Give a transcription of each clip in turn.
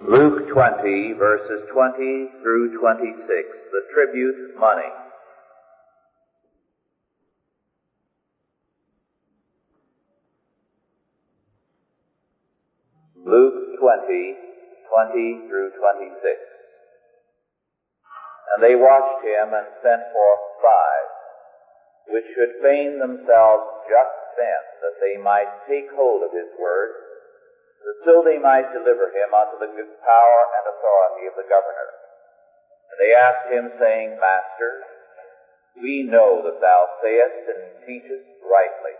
Luke 20, verses 20 through 26, the tribute money. Luke 20, 20 through 26. And they watched him and sent forth spies, which should feign themselves just men, that they might take hold of his word, that so they might deliver him unto the good power and authority of the governor. And they asked him, saying, Master, we know that thou sayest and teachest rightly.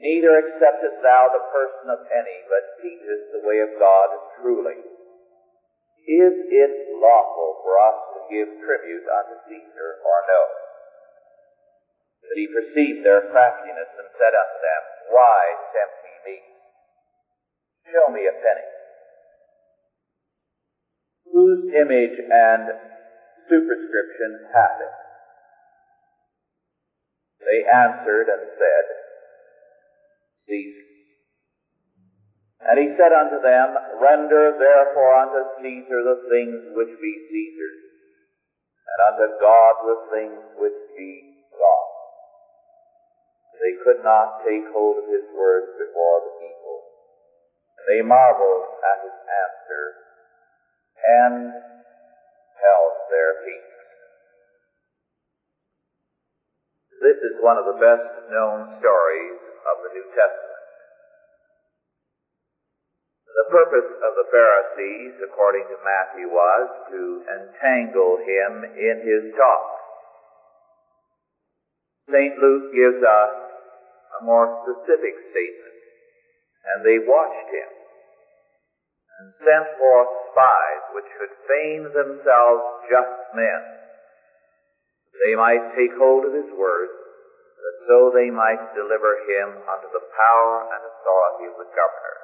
Neither acceptest thou the person of any, but teachest the way of God truly. Is it lawful for us to give tribute unto Caesar or no? But he perceived their craftiness and said unto them, Why tempt? Show me a penny. Whose image and superscription hath it? They answered and said, Caesar. And he said unto them, Render therefore unto Caesar the things which be Caesar's, and unto God the things which be God's. They could not take hold of his words before the they marveled at his answer, and held their peace. This is one of the best known stories of the New Testament. The purpose of the Pharisees, according to Matthew, was to entangle him in his talk. St. Luke gives us a more specific statement. And they watched him and sent forth spies which should feign themselves just men. That they might take hold of his words, that so they might deliver him unto the power and authority of the governor.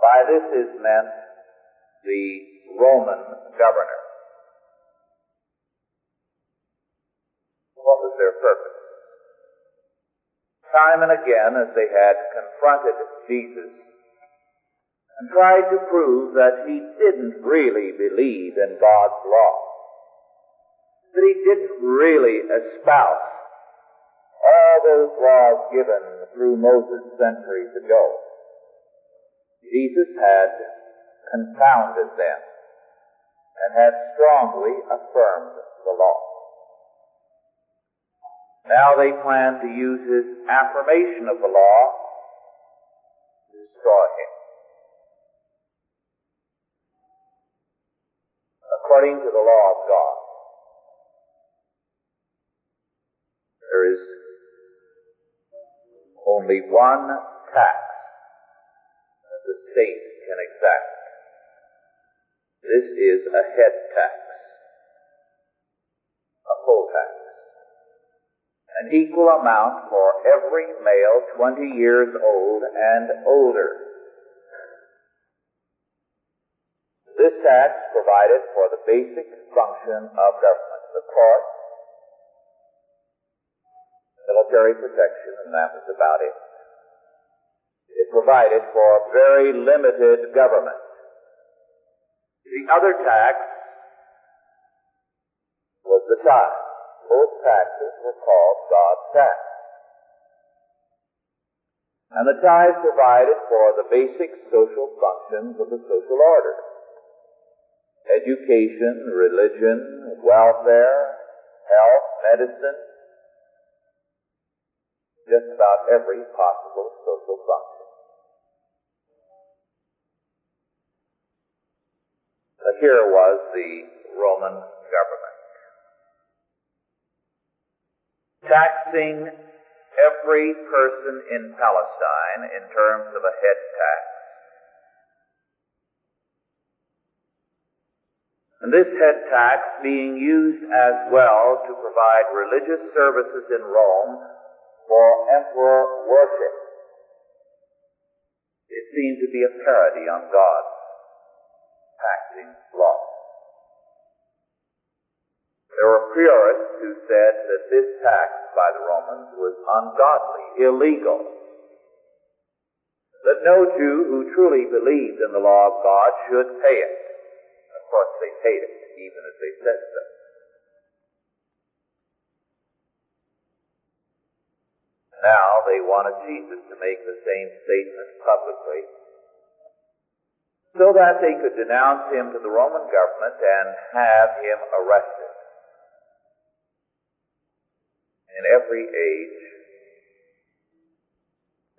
By this is meant the Roman governor. What was their purpose? Time and again, as they had confronted Jesus and tried to prove that he didn't really believe in God's law, that he didn't really espouse all those laws given through Moses centuries ago. Jesus had confounded them and had strongly affirmed the law. Now they plan to use his affirmation of the law to destroy him. According to the law of God, there is only one tax that the state can exact. This is a head tax, a full tax an equal amount for every male 20 years old and older. This tax provided for the basic function of government, the court, military protection, and that was about it. It provided for very limited government. The other tax was the tithe both taxes were called God's tax. And the tithe provided for the basic social functions of the social order. Education, religion, welfare, health, medicine, just about every possible social function. But here was the Roman government. taxing every person in Palestine in terms of a head tax. And this head tax being used as well to provide religious services in Rome for emperor worship. It seemed to be a parody on God's taxing law. There were purists who said that this tax by the Romans was ungodly, illegal. that no Jew who truly believed in the law of God should pay it. Course, they paid it, even as they said so. Now they wanted Jesus to make the same statement publicly so that they could denounce him to the Roman government and have him arrested. In every age,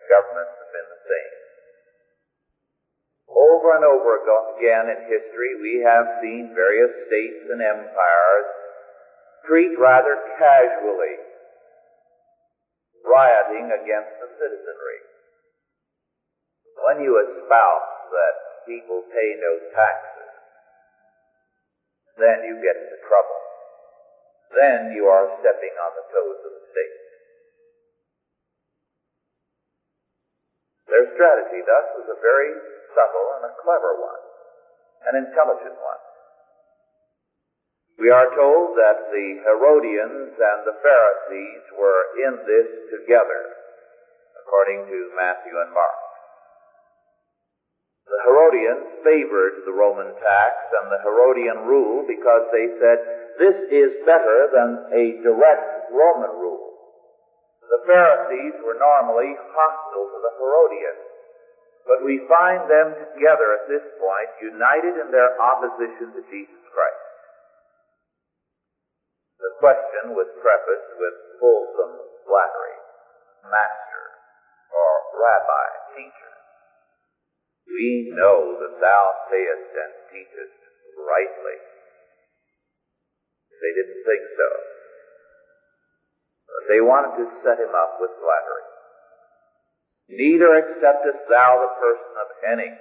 governments have been the same. Over and over again in history, we have seen various states and empires treat rather casually rioting against the citizenry. When you espouse that people pay no taxes, then you get into trouble. Then you are stepping on the toes of the state. Their strategy thus was a very subtle and a clever one, an intelligent one. We are told that the Herodians and the Pharisees were in this together, according to Matthew and Mark. The Herodians favored the Roman tax and the Herodian rule because they said this is better than a direct Roman rule. The Pharisees were normally hostile to the Herodians, but we find them together at this point, united in their opposition to Jesus Christ. The question was prefaced with fulsome flattery. Master, or Rabbi, teacher. We know that thou sayest and teachest rightly. They didn't think so. But they wanted to set him up with flattery. Neither acceptest thou the person of any.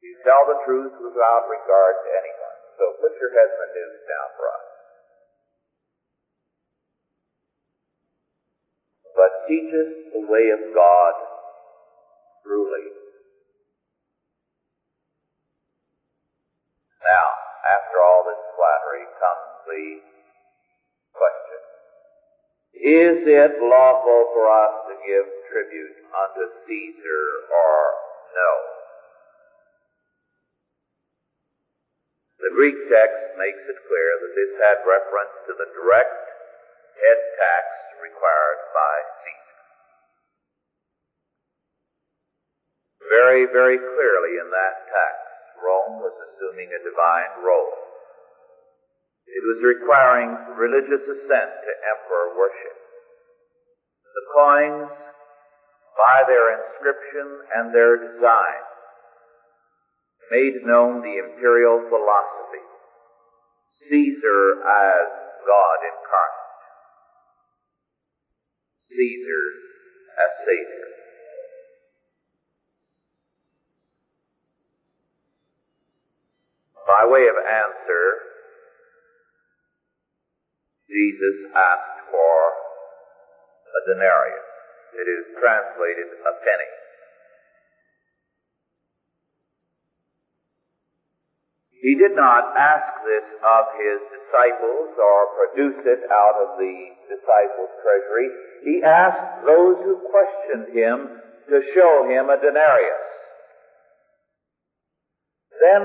You tell the truth without regard to anyone. So put your head in the noose now for us. But teachest the way of God truly. Now, after all this flattery comes the question. Is it lawful for us to give tribute unto Caesar or no? The Greek text makes it clear that this had reference to the direct head tax required by Caesar. Very, very clearly in that tax, Rome was assuming a divine role. It was requiring religious assent to emperor worship. The coins, by their inscription and their design, made known the imperial philosophy. Caesar as God incarnate. Caesar as Savior. By way of answer, Jesus asked for a denarius. It is translated a penny. He did not ask this of his disciples or produce it out of the disciples' treasury. He asked those who questioned him to show him a denarius. Then,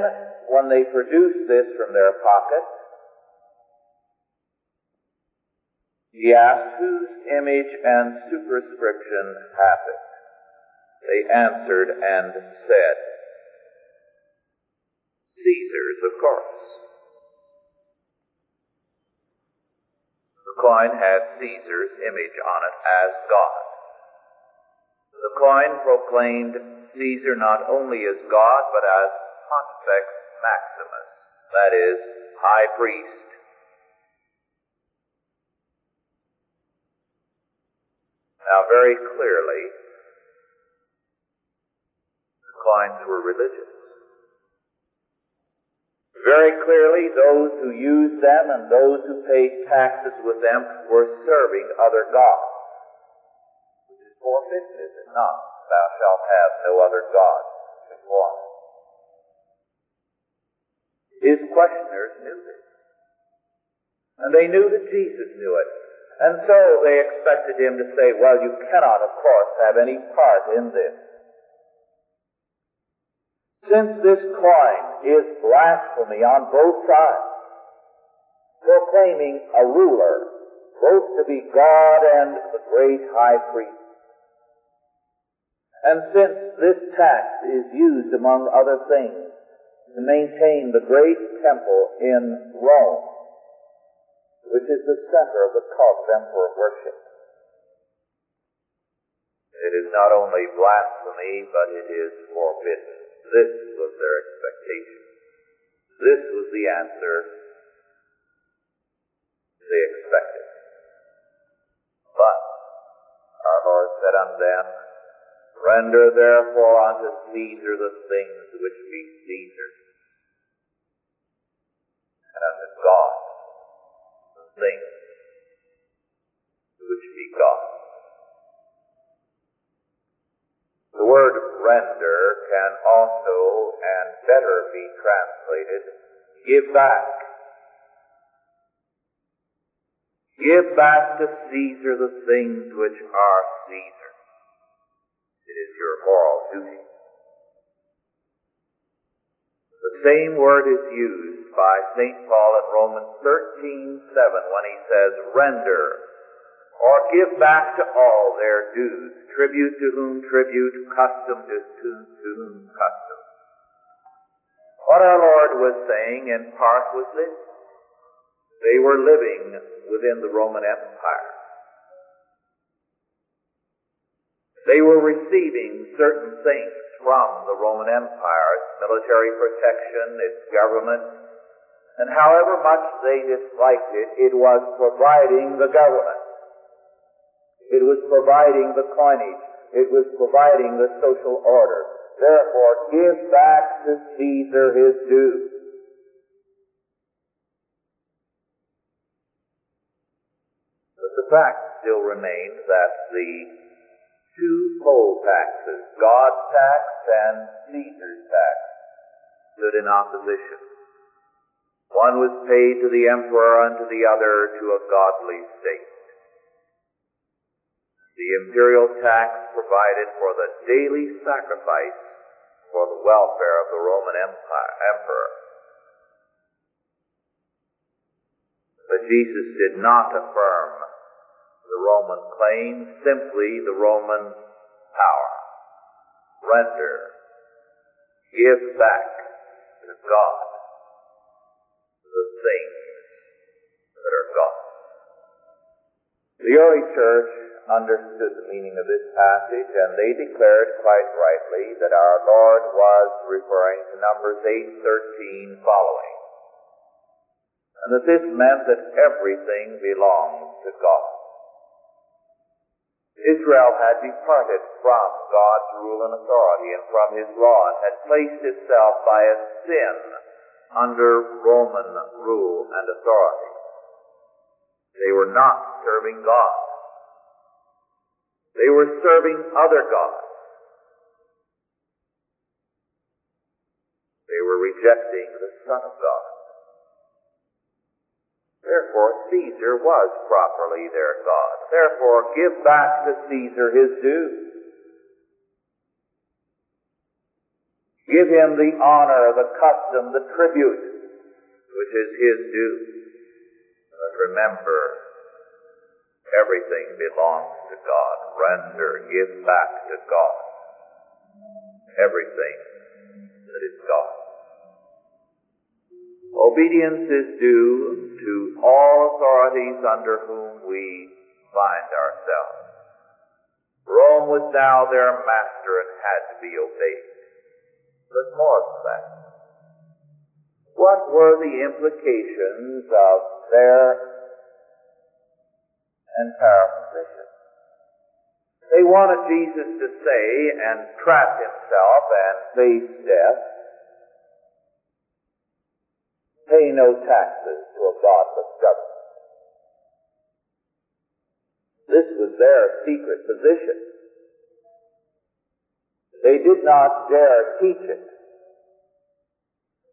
when they produced this from their pocket, he asked whose image and superscription it. They answered and said, Caesar's, of course. The coin had Caesar's image on it as God. The coin proclaimed Caesar not only as God, but as Pontifex Maximus, that is, High Priest. Now, very clearly, the coins were religious. Very clearly, those who used them and those who paid taxes with them were serving other gods. Which is forbidden, is it not? Thou shalt have no other God before me. His questioners knew this. And they knew that Jesus knew it. And so they expected him to say, well, you cannot, of course, have any part in this. Since this coin is blasphemy on both sides, proclaiming a ruler, both to be God and the great high priest, and since this tax is used, among other things, to maintain the great temple in Rome, which is the center of the cult of emperor worship, it is not only blasphemy, but it is forbidden. This was their expectation. This was the answer they expected. But our Lord said unto them, Render therefore unto Caesar the things which be Caesar's, and unto God things which be God. The word render can also and better be translated give back. Give back to Caesar the things which are Caesar. It is your moral duty. The same word is used by St. Paul in Romans 13:7 when he says, render or give back to all their dues, tribute to whom tribute, custom to, to, to whom custom. What our Lord was saying in part was this. They were living within the Roman Empire. They were receiving certain things from the Roman Empire, its military protection, its government, and however much they disliked it, it was providing the government. It was providing the coinage. It was providing the social order. Therefore, give back to Caesar his due. But the fact still remains that the two poll taxes, God's tax and Caesar's tax, stood in opposition. One was paid to the emperor and to the other to a godly state. The imperial tax provided for the daily sacrifice for the welfare of the Roman Empire, emperor. But Jesus did not affirm the Roman claim, simply the Roman power. Render, give back to God The early church understood the meaning of this passage, and they declared quite rightly that our Lord was referring to Numbers 8:13 following, and that this meant that everything belongs to God. Israel had departed from God's rule and authority and from His law and had placed itself by its sin under Roman rule and authority. They were not serving God. They were serving other gods. They were rejecting the Son of God. Therefore, Caesar was properly their God. Therefore, give back to Caesar his due. Give him the honor, the custom, the tribute, which is his due. Remember, everything belongs to God. Render, give back to God everything that is God. Obedience is due to all authorities under whom we find ourselves. Rome was now their master and had to be obeyed. But more than that, what were the implications of their entire position? They wanted Jesus to say and trap himself and face death pay no taxes to a godless government. This was their secret position. They did not dare teach it.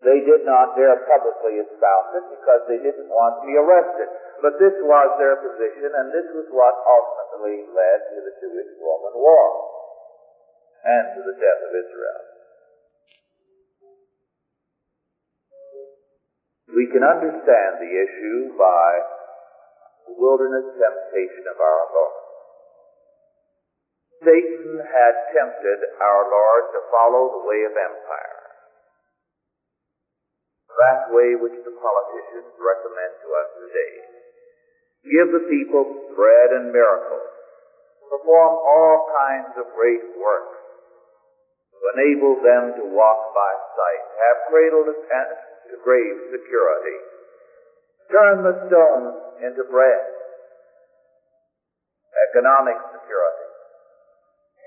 They did not dare publicly espouse it because they didn't want to be arrested. But this was their position, and this was what ultimately led to the Jewish-Roman War and to the death of Israel. We can understand the issue by the wilderness temptation of our Lord. Satan had tempted our Lord to follow the way of empire. That way which the politicians recommend to us today. Give the people bread and miracles. Perform all kinds of great works to enable them to walk by sight, have cradle to, tent to grave security, turn the stones into bread, economic.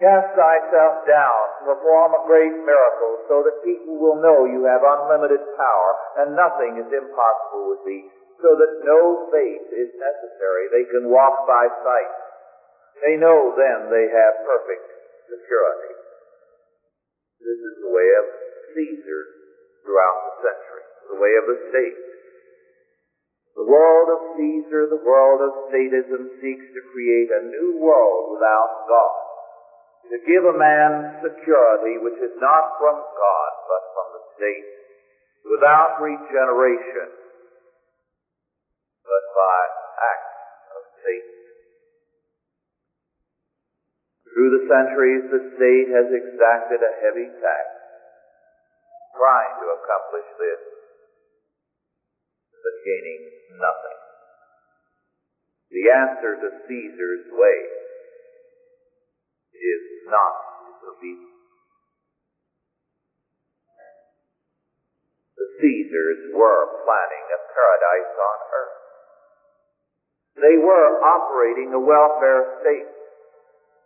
Cast thyself down, perform a great miracle so that people will know you have unlimited power and nothing is impossible with thee, so that no faith is necessary. They can walk by sight. They know then they have perfect security. This is the way of Caesar throughout the century, the way of the state. The world of Caesar, the world of statism seeks to create a new world without God to give a man security which is not from God, but from the state, without regeneration, but by acts of Satan. Through the centuries, the state has exacted a heavy tax, trying to accomplish this, but gaining nothing. The answer to Caesar's way is not disobedience. The Caesars were planning a paradise on earth. They were operating a welfare state.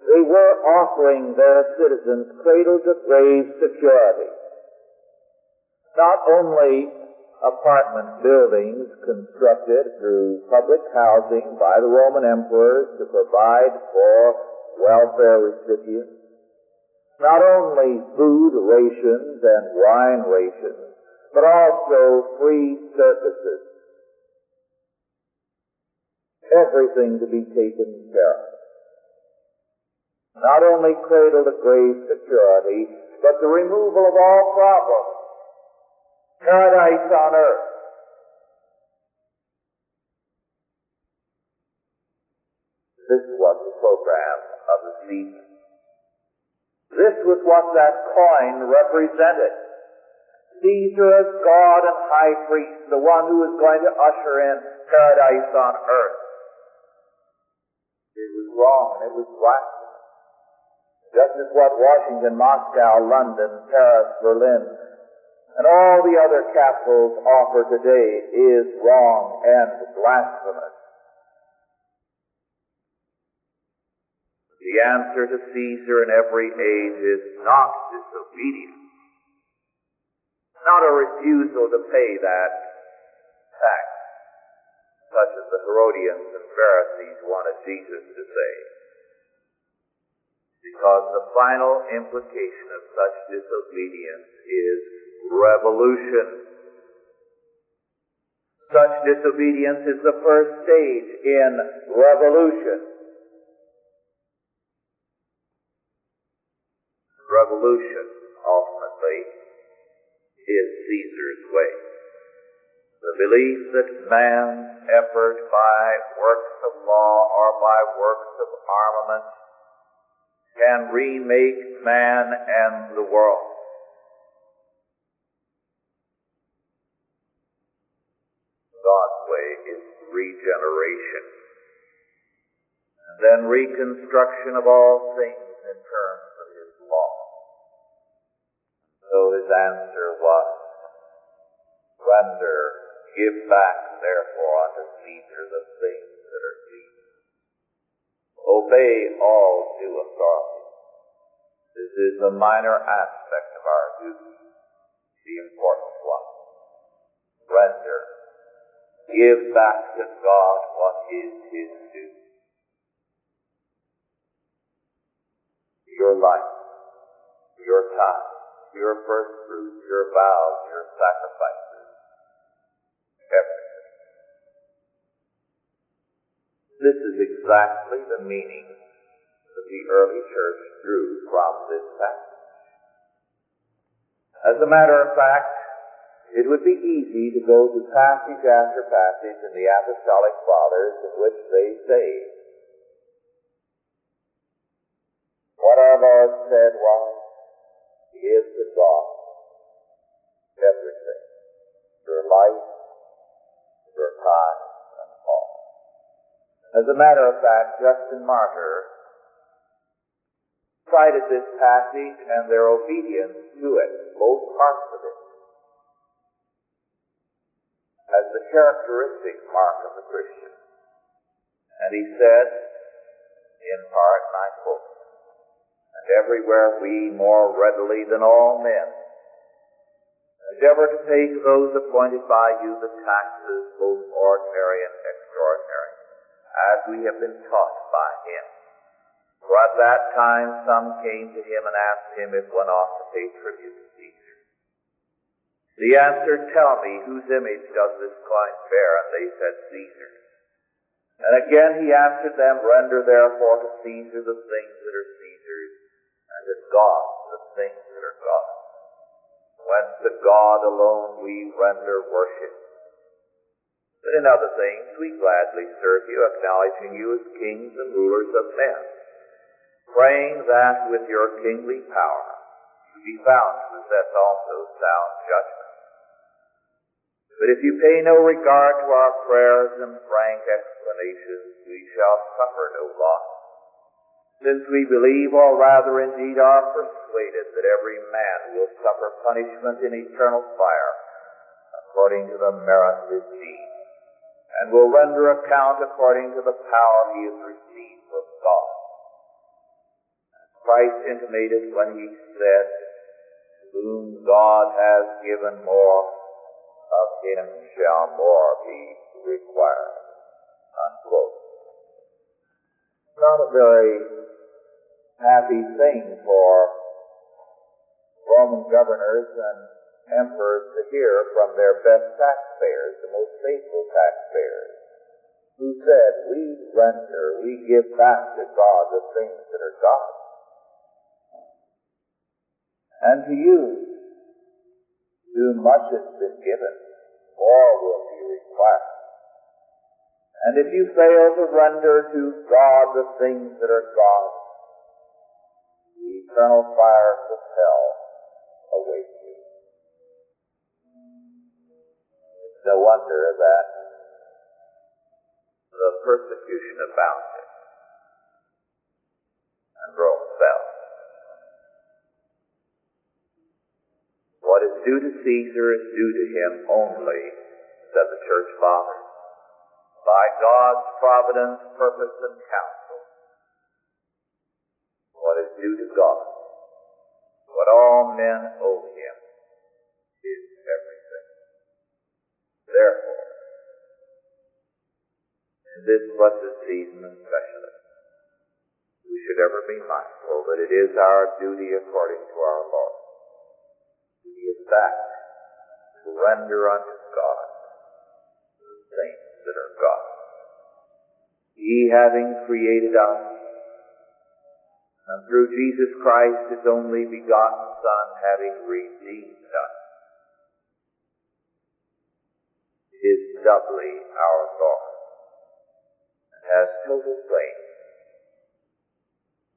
They were offering their citizens cradle to grave security. Not only apartment buildings constructed through public housing by the Roman emperors to provide for welfare recipients. Not only food rations and wine rations, but also free services. Everything to be taken care of. Not only cradle to grave security, but the removal of all problems. Paradise on earth. This was what that coin represented. Caesar as God and high priest, the one who was going to usher in paradise on earth. It was wrong and it was blasphemous. Just as what Washington, Moscow, London, Paris, Berlin, and all the other capitals offer today is wrong and blasphemous. The answer to Caesar in every age is not disobedience, not a refusal to pay that tax, such as the Herodians and Pharisees wanted Jesus to say. Because the final implication of such disobedience is revolution. Such disobedience is the first stage in revolution. Revolution, ultimately, is Caesar's way. The belief that man's effort by works of law or by works of armament can remake man and the world. God's way is regeneration. And then reconstruction of all things in terms. So his answer was, Render, give back therefore unto Caesar the things that are Caesar. Obey all due authority. This is the minor aspect of our duty, the important one. Render, give back to God what is his due. Your life, your time, your first fruits, your vows, your sacrifices, everything. This is exactly the meaning that the early church drew from this passage. As a matter of fact, It would be easy to go to passage after passage in the Apostolic Fathers in which they say, what our Lord said was, Give to God everything, your life, your time, and all. As a matter of fact, Justin Martyr cited this passage and their obedience to it, both parts of it, as the characteristic mark of the Christian. And he said, in part, and I quote, everywhere we more readily than all men endeavor to pay to those appointed by you the taxes, both ordinary and extraordinary, as we have been taught by him. For at that time some came to him and asked him if one ought to pay tribute to Caesar. He answered, Tell me, whose image does this coin bear? And they said, Caesar's. And again he answered them, Render therefore to Caesar the things that are Caesar's, and to God the things that are God's. Whence to God alone we render worship. But in other things we gladly serve you, acknowledging you as kings and rulers of men, praying that with your kingly power you be found to possess also sound judgment. But if you pay no regard to our prayers and frank explanations, we shall suffer no loss, since we believe, or rather indeed are persuaded, that every man will suffer punishment in eternal fire, according to the merit of his deed, and will render account according to the power he has received from God. Christ intimated when he said, whom God has given more, of him shall more be required. Unquote. Not a very happy thing for Roman governors and emperors to hear from their best taxpayers, the most faithful taxpayers, who said, We render, we give back to God the things that are God's. And to you, too much has been given, more will be required. And if you fail to render to God the things that are God's, the eternal fires of hell await you. It's no wonder that the persecution abounded and Rome fell. What is due to Caesar is due to him only, said the church fathers, by God's providence, purpose, and counsel. Is due to God, what all men owe him, is everything. Therefore, this blessed season especially, we should ever be mindful that it is our duty according to our Lord to give back, to render unto God the things that are God. He having created us, and through Jesus Christ, his only begotten Son, having redeemed us, is doubly our Lord, and has total claim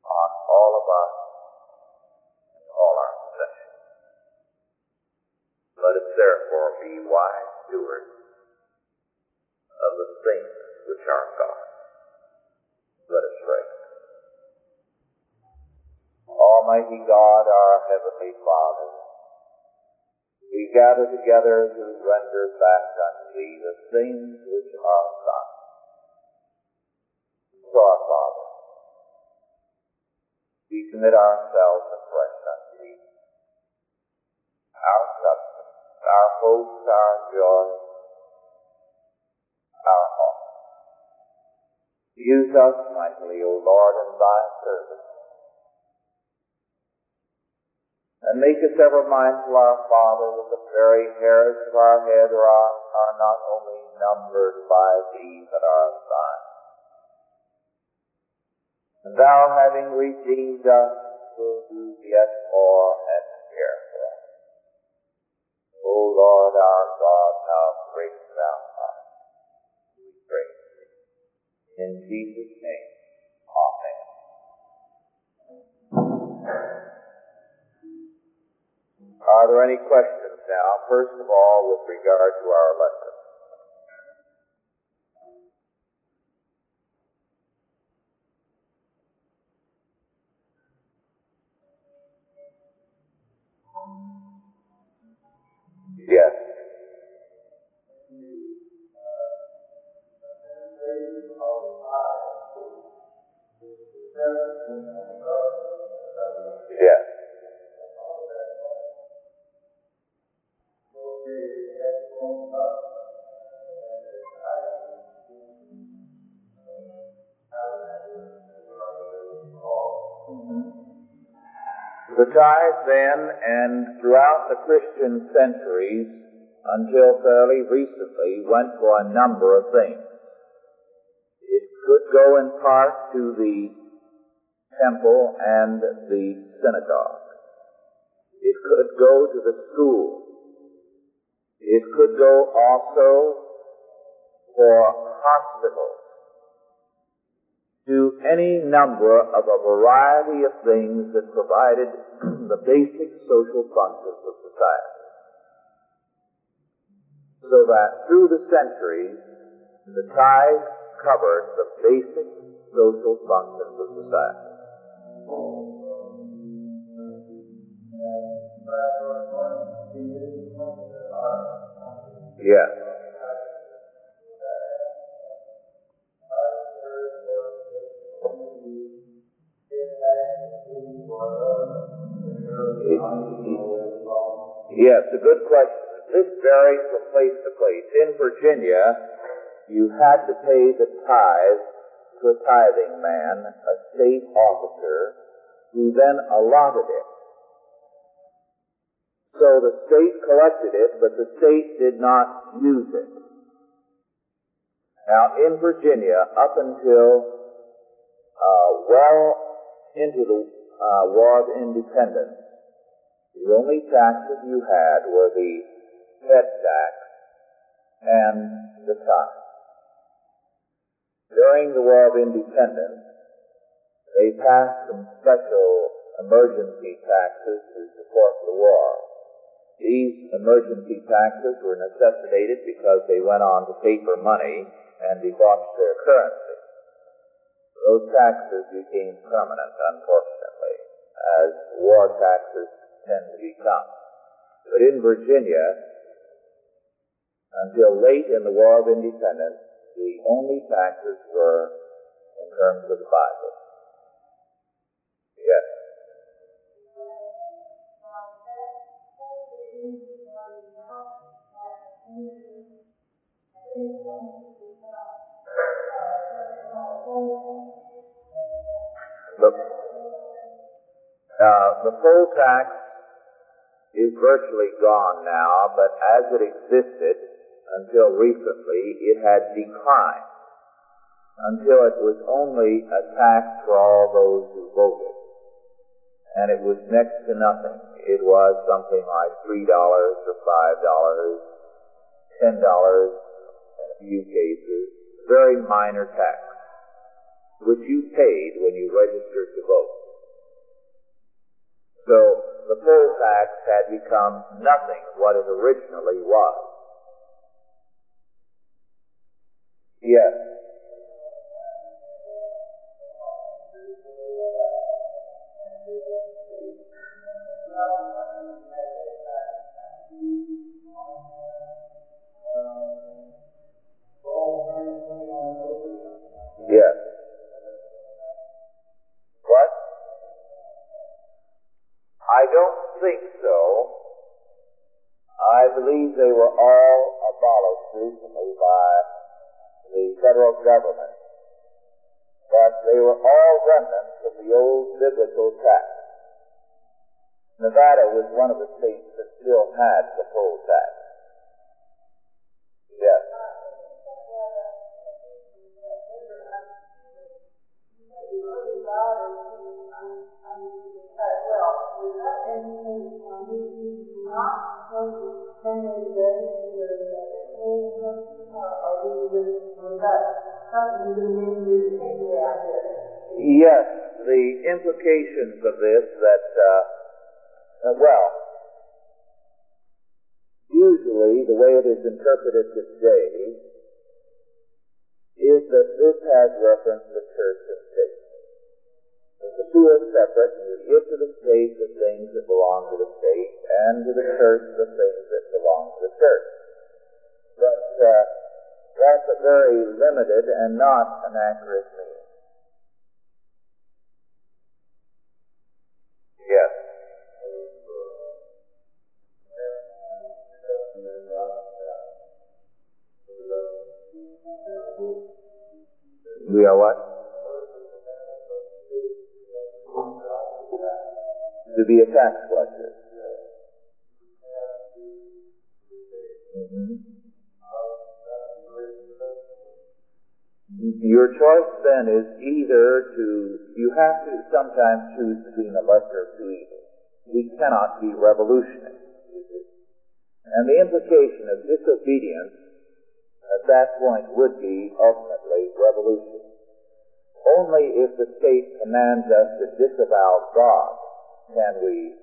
on all of us and all our possessions. Let us therefore be wise stewards of the things which are God. Let us pray. Almighty God, our Heavenly Father, we gather together to render back unto Thee the things which are God. So, our Father, we commit ourselves afresh unto Thee, our substance, our hopes, our joy, our all. Use us mightily, O Lord, in Thy service. and make us ever mindful, our Father, that the very hairs of our head are, are not only numbered by thee, but are thine. And thou, having redeemed us, will do yet more and care for us. O Lord our God, how great thou art. We praise thee. In Jesus' name. There any questions now? First of all, with regard to our lesson. The tithe then, and throughout the Christian centuries, until fairly recently, went for a number of things. It could go in part to the temple and the synagogue. It could go to the school. It could go also for hospitals. To any number of a variety of things that provided the basic social functions of society. So that through the centuries, the tithe covered the basic social functions of society. Yes. Yes, a good question. This varies from place to place. In Virginia, you had to pay the tithe to a tithing man, a state officer, who then allotted it. So the state collected it, but the state did not use it. Now, in Virginia, up until uh, well into the uh, War of Independence, the only taxes you had were the head tax and the tithe. During the War of Independence, they passed some special emergency taxes to support the war. These emergency taxes were necessitated because they went on to paper money and debauched their currency. Those taxes became permanent, unfortunately, as war taxes to become. But in Virginia, until late in the War of Independence, the only taxes were in terms of the Bible. Yes. The, uh, the poll tax is virtually gone now, but as it existed until recently, it had declined until it was only a tax for all those who voted. And it was next to nothing. It was something like $3 or $5, $10 in a few cases, very minor tax, which you paid when you registered to vote. So the poll tax had become nothing what it originally was. Yes. Think so. I believe they were all abolished recently by the federal government. But they were all remnants of the old biblical tax. Nevada was one of the states that still had the poll tax. Yes. Yes, the implications of this that, uh, uh, well, usually the way it is interpreted today is that this has reference to church and state. The two are separate, and you give to the state the things that belong to the state, and to the church the things that belong to the church. But uh, that's a very limited and not an accurate meaning. Yes. We are what? To be a tax collector. Mm-hmm. Your choice then is either to, you have to sometimes choose between the lesser of two evils. We cannot be revolutionary. And the implication of disobedience at that point would be ultimately revolution. Only if the state commands us to disavow God can we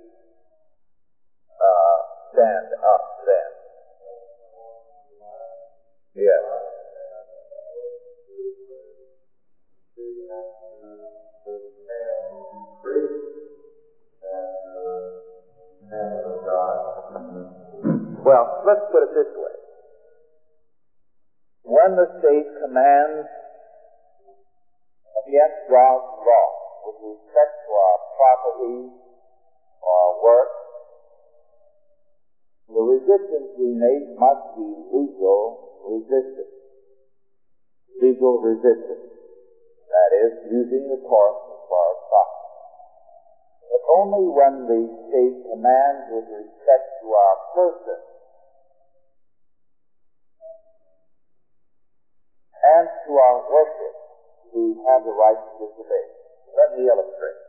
uh, stand up then. Yes. Well, let's put it this way. When the state commands against God's law with respect to our property the resistance we make must be legal resistance. Legal resistance. That is, using the courts as far as possible. But only when the state commands with respect to our person and to our worship do we have the right to disobey. Let me illustrate.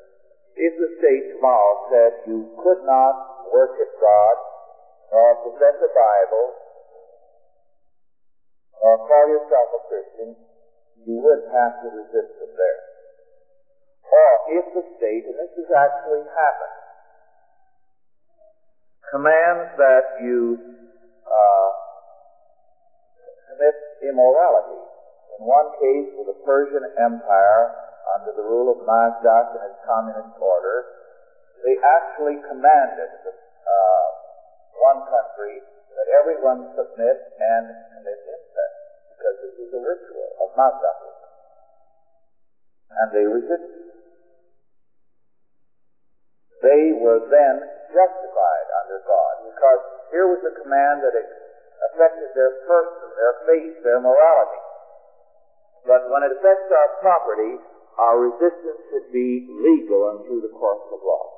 If the state tomorrow said you could not worship God, nor possess a Bible, nor call yourself a Christian, you would have to resist them there. Or if the state, and this has actually happened, commands that you uh, commit immorality, in one case with the Persian Empire under the rule of Mazdak and its communist order, they actually commanded uh, one country that everyone submit and commit incest because this is a ritual of Mazdakism. And they resisted. They were then justified under God because here was a command that affected their person, their faith, their morality. But when it affects our property, our resistance should be legal through the courts of law.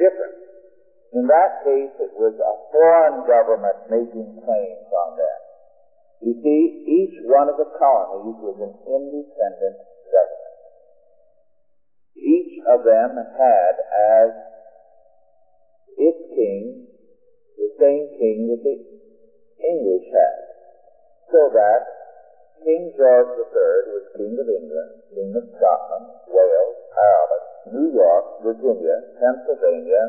Difference. In that case, it was a foreign government making claims on them. You see, each one of the colonies was an independent government. Each of them had as its king the same king that the English had. So that King George III was King of England, King of Scotland, Wales, Ireland, New York, Virginia, Pennsylvania,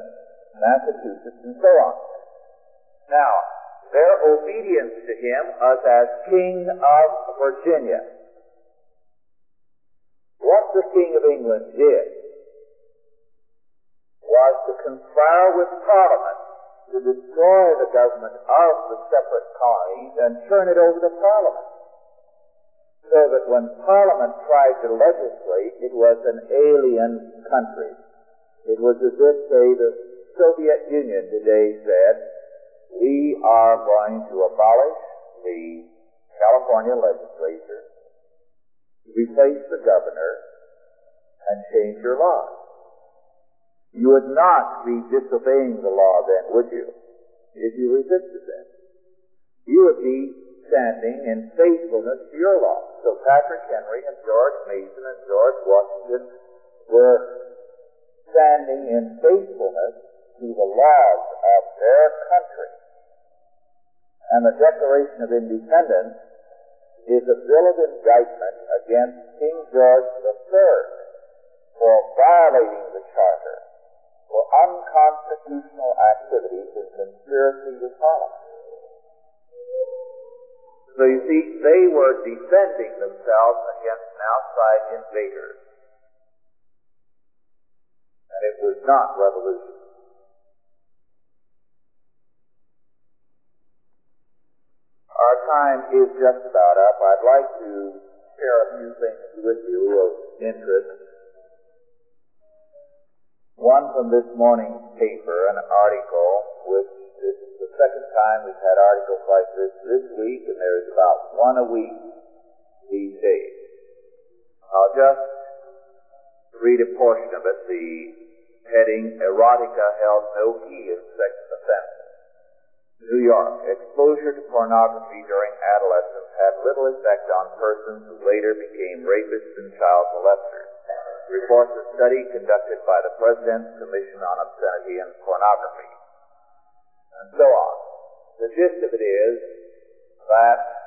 Massachusetts, and so on. Now, their obedience to him was as King of Virginia. What the King of England did was to conspire with Parliament to destroy the government of the separate colonies and turn it over to Parliament. So that when Parliament tried to legislate, it was an alien country. It was as if, say, the Soviet Union today said, we are going to abolish the California legislature, replace the governor, and change your laws. You would not be disobeying the law then, would you, if you resisted them? You would be standing in faithfulness to your law. So Patrick Henry and George Mason and George Washington were standing in faithfulness to the laws of their country. And the Declaration of Independence is a bill of indictment against King George III for violating the Charter, for unconstitutional activities and conspiracy with Parliament. So you see, they were defending themselves against an outside invader. And it was not revolution. Our time is just about up. I'd like to share a few things with you of interest. One from this morning's paper, an article which this is the second time we've had articles like this this week, a week these days. I'll just read a portion of it. The heading, Erotica held no key in sex offense. New York. Exposure to pornography during adolescence had little effect on persons who later became rapists and child molesters. Reports a study conducted by the President's Commission on Obscenity and Pornography. And so on. The gist of it is that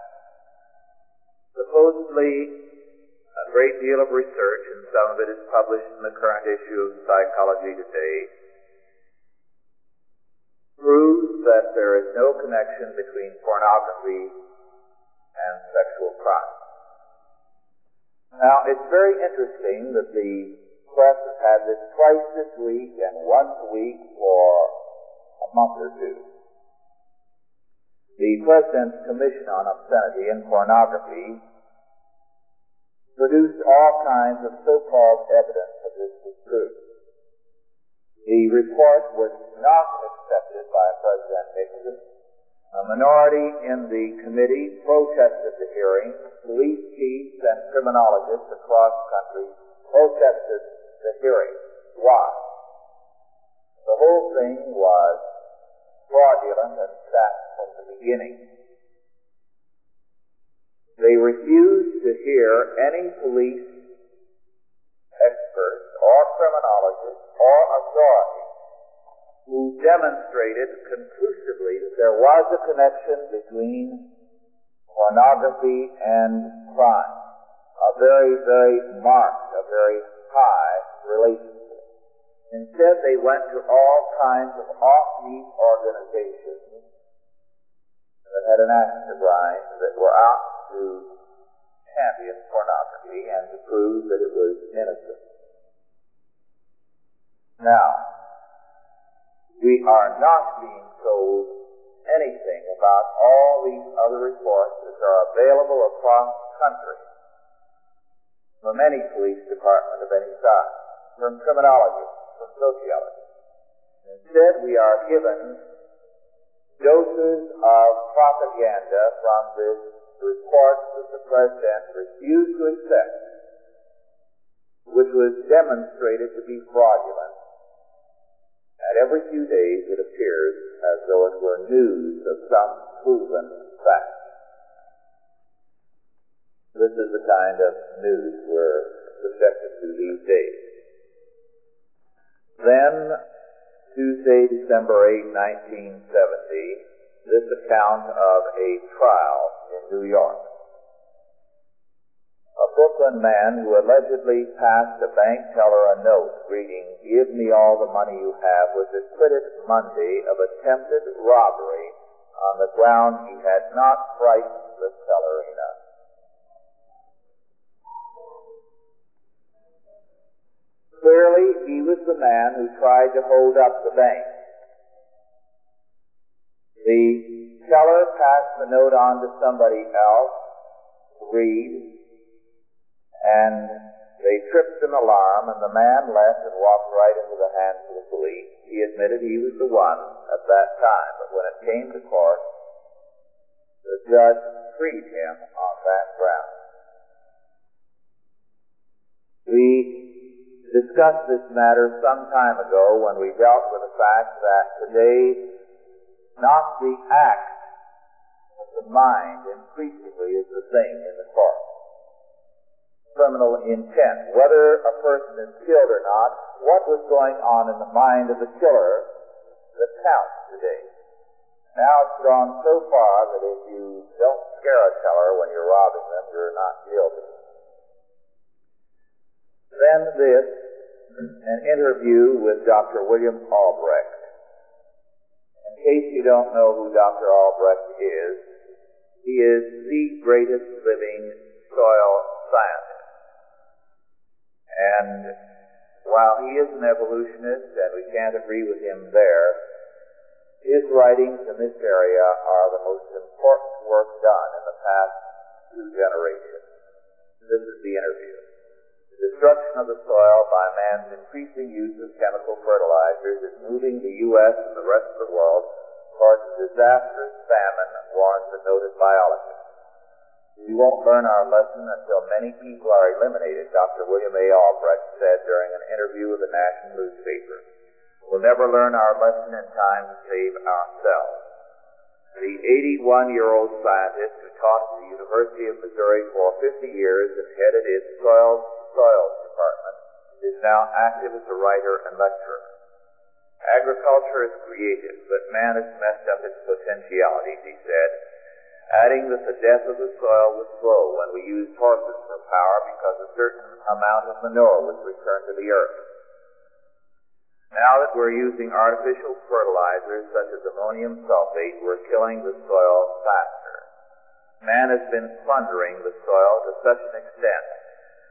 supposedly a great deal of research, and some of it is published in the current issue of Psychology Today, proves that there is no connection between pornography and sexual crime. Now, it's very interesting that the press has had this twice this week and once a week for a month or two. The President's Commission on Obscenity and Pornography produced all kinds of so-called evidence that this was true. The report was not accepted by President Nixon. A minority in the committee protested the hearing. Police chiefs and criminologists across the country protested the hearing. Why? The whole thing was fraudulent and set from the beginning. They refused to hear any police experts or criminologists or authorities who demonstrated conclusively that there was a connection between pornography and crime. A very, very marked, a very high relationship. Instead, they went to all kinds of off-beat organizations that had an axe to grind, that were out to champion pornography and to prove that it was innocent. Now, we are not being told anything about all these other reports which are available across the country from any police department of any size, from criminologists, from sociologists. Instead, we are given doses of propaganda from this report that the President refused to accept, which was demonstrated to be fraudulent and every few days it appears as though it were news of some proven fact. This is the kind of news we're subjected to these days. Then, Tuesday, December 8, 1970, this account of a trial in New York. A Brooklyn man who allegedly passed a bank teller a note reading, Give me all the money you have, was acquitted Monday of attempted robbery on the ground he had not frightened the teller enough. Clearly, he was the man who tried to hold up the bank. The teller passed the note on to somebody else to read, and They tripped an alarm, and the man left and walked right into the hands of the police. He admitted he was the one at that time, but when it came to court, the judge freed him on that ground. We discussed this matter some time ago when we dealt with the fact that today not the act but the mind increasingly is the thing in the court. Criminal intent. Whether a person is killed or not, what was going on in the mind of the killer that counts today. Now it's gone so far that if you don't scare a teller when you're robbing them, you're not guilty. Then this, an interview with Dr. William Albrecht. In case you don't know who Dr. Albrecht is, he is the greatest living soil scientist. And while he is an evolutionist, and we can't agree with him there, his writings in this area are the most important work done in the past two generations. This is the interview. The destruction of the soil by man's increasing use of chemical fertilizers is moving the U.S. and the rest of the world towards a disastrous famine, warns a noted biologist. We won't learn our lesson until many people are eliminated, Dr. William A. Albrecht said during an interview with a national newspaper. We'll never learn our lesson in time to save ourselves. The 81-year-old scientist who taught at the University of Missouri for 50 years and headed its soil soils department is now active as a writer and lecturer. Agriculture is creative, but man has messed up its potentialities, he said, adding that the death of the soil was slow when we used horses for power because a certain amount of manure was returned to the earth. Now that we're using artificial fertilizers such as ammonium sulfate, we're killing the soil faster. Man has been plundering the soil to such an extent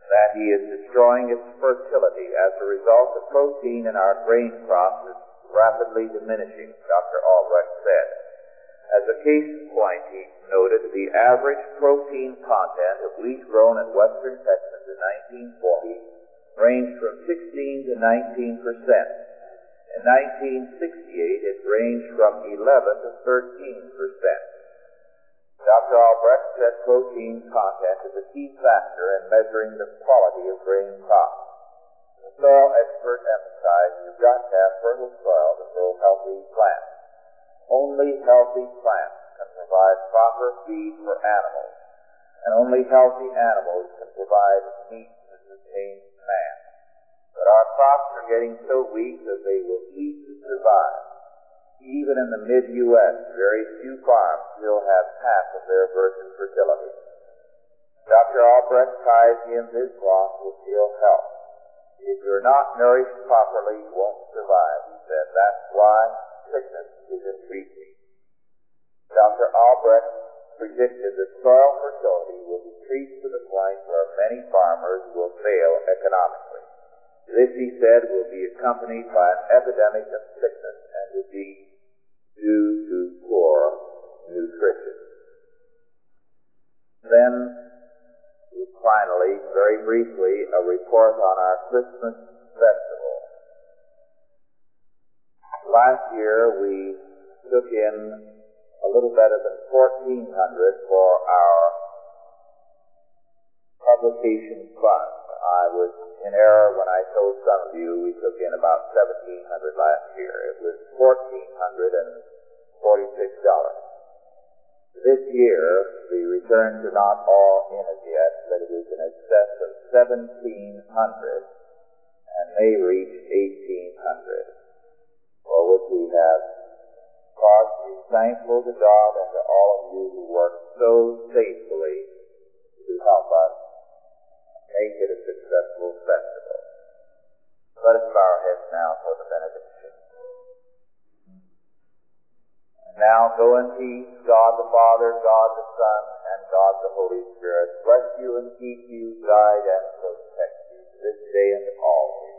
that he is destroying its fertility. As a result, the protein in our grain crops is rapidly diminishing, Dr. Albrecht said. As a case in point, he noted the average protein content of wheat grown in western Texas in 1940 ranged from 16 to 19 percent. In 1968, it ranged from 11 to 13 percent. Dr. Albrecht said protein content is a key factor in measuring the quality of grain crops. The soil expert emphasized you've got to have fertile soil to grow healthy plants. Only healthy plants can provide proper feed for animals, and only healthy animals can provide meat to sustain man. But our crops are getting so weak that they will cease to survive. Even in the mid-U.S., very few farms still have half of their virgin fertility. Dr. Albrecht ties in this loss with ill health. If you're not nourished properly, you won't survive, he said. That's why sickness is increasing. Dr. Albrecht predicted that soil fertility will decrease to the point where many farmers will fail economically. This, he said, will be accompanied by an epidemic of sickness and disease due to poor nutrition. Then, finally, very briefly, a report on our Christmas festival. Last year, we took in a little better than 1400 for our publication fund. I was in error when I told some of you we took in about 1700 last year. It was $1,446. This year, the returns are not all in as yet, but it is in excess of 1700 and may reach 1800 for which we have cause to be thankful to God and to all of you who work so faithfully to help us make it a successful festival. Let us bow our heads now for the benediction. And now go in peace, God the Father, God the Son, and God the Holy Spirit. Bless you and keep you, guide and protect you this day and always.